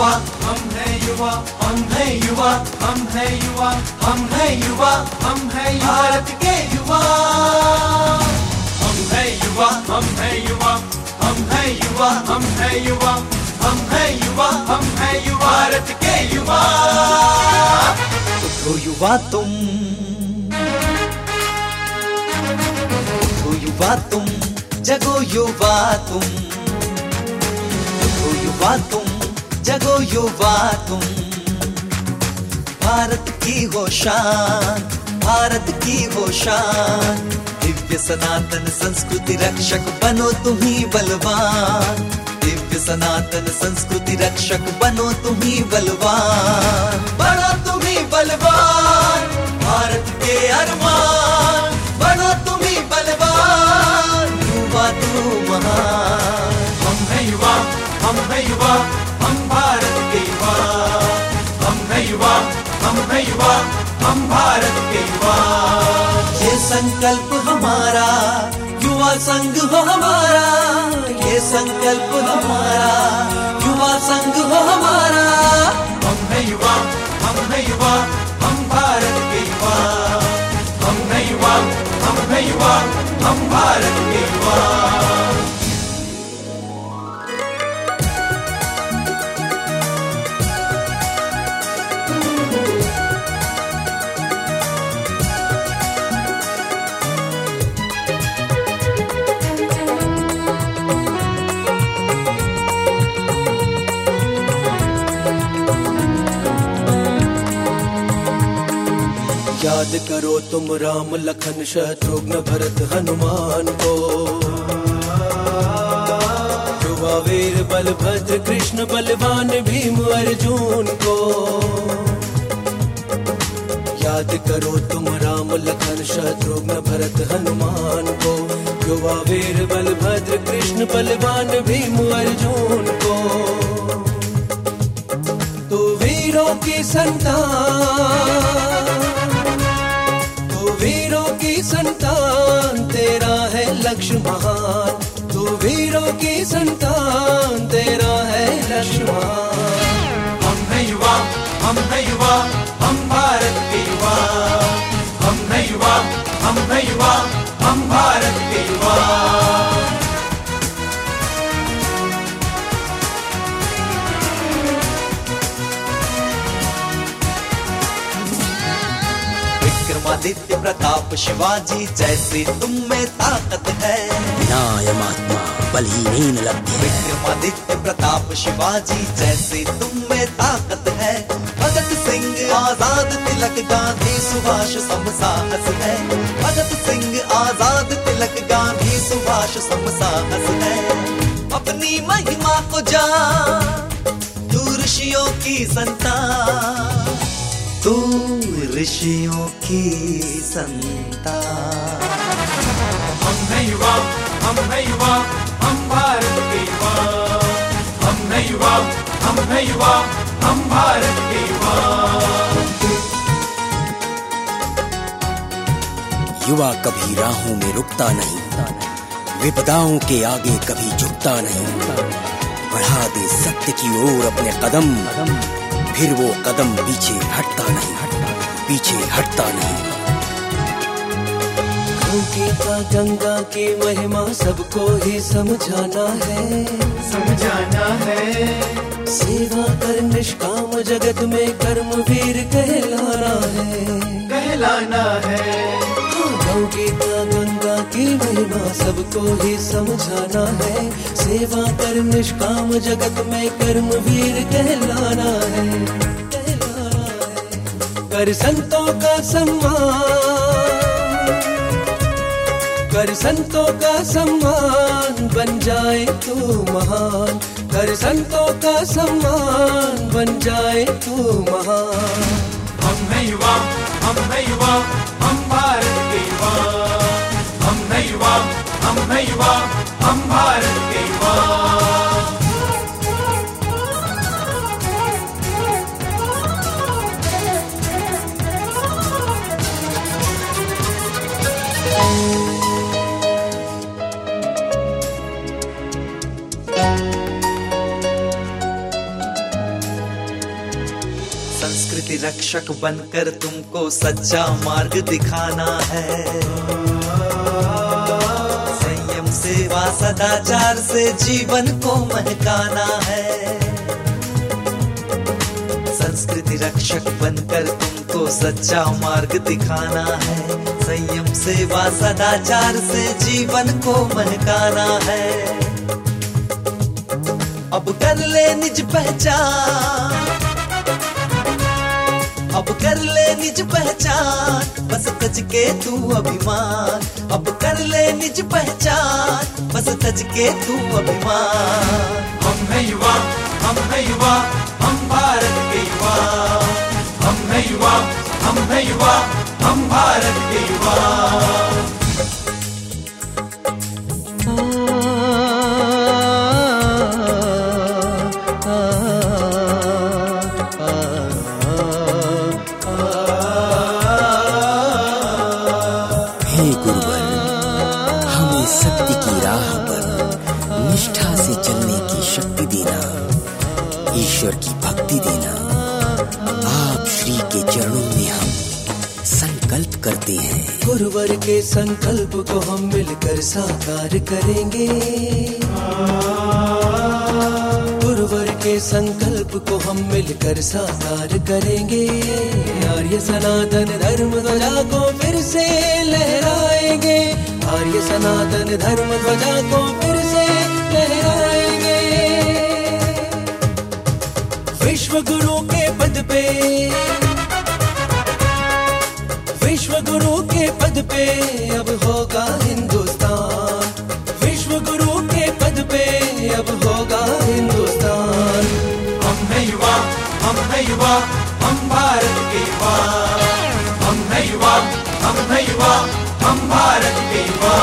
युवा हम है युवा हम है युवा हम है युवा हम है युवा हम है भारत के युवा हम है युवा हम है युवा हम है युवा हम है युवा हम है युवा हम है युवा भारत के युवा उठो युवा तुम युवा तुम जगो युवा तुम उठो युवा तुम जगो युवा तुम। भारत की हो शान, भारत की हो शान। दिव्य सनातन संस्कृति रक्षक बनो तुम ही बलवान। दिव्य सनातन संस्कृति रक्षक बनो तुम ही बलवान। बनो तुम ही बलवान, भारत के अरमान। बनो तुम ही बलवान, युवा तू महान। युवा हम है युवा हम भारत के युवा। ये संकल्प हमारा युवा संघ हो हमारा। ये संकल्प हमारा युवा संघ हो हमारा। हम है युवा हम है युवा हम भारत के युवा। हम है युवा हम है युवा हम भारत के युवा। करो तुम राम लखन शत्रुघ्न भरत हनुमान को। युवा वीर बलभद्र कृष्ण बलवान भीम अर्जुन को। याद करो तुम राम लखन शत्रुघ्न भरत हनुमान को। युवा वीर बलभद्र कृष्ण बलवान भीम अर्जुन को। तू वीरों की संतान। वीरों की संतान, तेरा है लक्ष्य महान तू वीरों की संतान, तेरा है लक्ष्य महान हम है युवा, हम है युवा, हम भारत के युवा। हम है युवा, हम है युवा, हम भारत के युवा। विक्रमादित्य प्रताप शिवाजी जैसे तुम में ताकत है। विनायमात्मा बलहीन लभ्य विक्रमादित्य प्रताप शिवाजी जैसे तुम में ताकत है। भगत सिंह आज़ाद तिलक गांधी सुभाष सम साहस है। भगत सिंह आज़ाद तिलक गांधी सुभाष सम साहस है। अपनी महिमा को जान तू ऋषियों की संतान। तू ऋषियों की संता। हम है युवा हम है युवा हम भारत के युवा। हम है युवा हम है युवा हम भारत के युवा। युवा कभी राहों में रुकता नहीं विपदाओं के आगे कभी झुकता नहीं। बढ़ा दे सत्य की ओर अपने कदम। फिर वो कदम पीछे हटता नहीं पीछे हटता नहीं। का गंगा की महिमा सबको ही समझाना है। समझाना है। सेवा कर निष्काम जगत में सबको ही समझाना है। सेवा कर निष्काम जगत में कर्म वीर कहलाना है। कर संतों का सम्मान, कर संतों का सम्मान बन जाए तू महान। कर संतों का सम्मान बन जाए तू महान। हम है युवा, हम है युवा, हम भारत के युवा। हम है युवा, हम है युवा, हम भारत के युवा। संस्कृति रक्षक बनकर तुमको सच्चा मार्ग दिखाना है। सदाचार से जीवन को महकाना है। संस्कृति रक्षक बनकर तुमको सच्चा मार्ग दिखाना है। संयम सेवा सदाचार से जीवन को महकाना है। अब कर ले निज पहचान। अब कर ले निज पहचान, बस तज के तू अभिमान। अब कर ले निज पहचान, बस तज के तू अभिमान। हम है युवा, हम है युवा, हम भारत के युवा। हम है युवा, हम है युवा, हम भारत के युवा। हे गुरुवर हमें सत्य की राह पर निष्ठा से चलने की शक्ति देना, ईश्वर की भक्ति देना। आप श्री के चरणों में हम संकल्प करते हैं। गुरुवर के संकल्प को हम मिलकर साकार करेंगे। गुरुवर के संकल्प को हम मिलकर साकार करेंगे। आर्य सनातन धर्म ध्वजा को फिर से लहराएँगे। आर्य सनातन धर्म ध्वजा को फिर से लहराएँगे। विश्व गुरु के पद पे, विश्व गुरु के पद पे अब होगा हिंदुस्तान। विश्व गुरु के पद पे अब होगा हिंदुस्तान। हम है युवा, हम है युवा हम भारत के युवा हम है युवा हम है युवा हम भारत के युवा।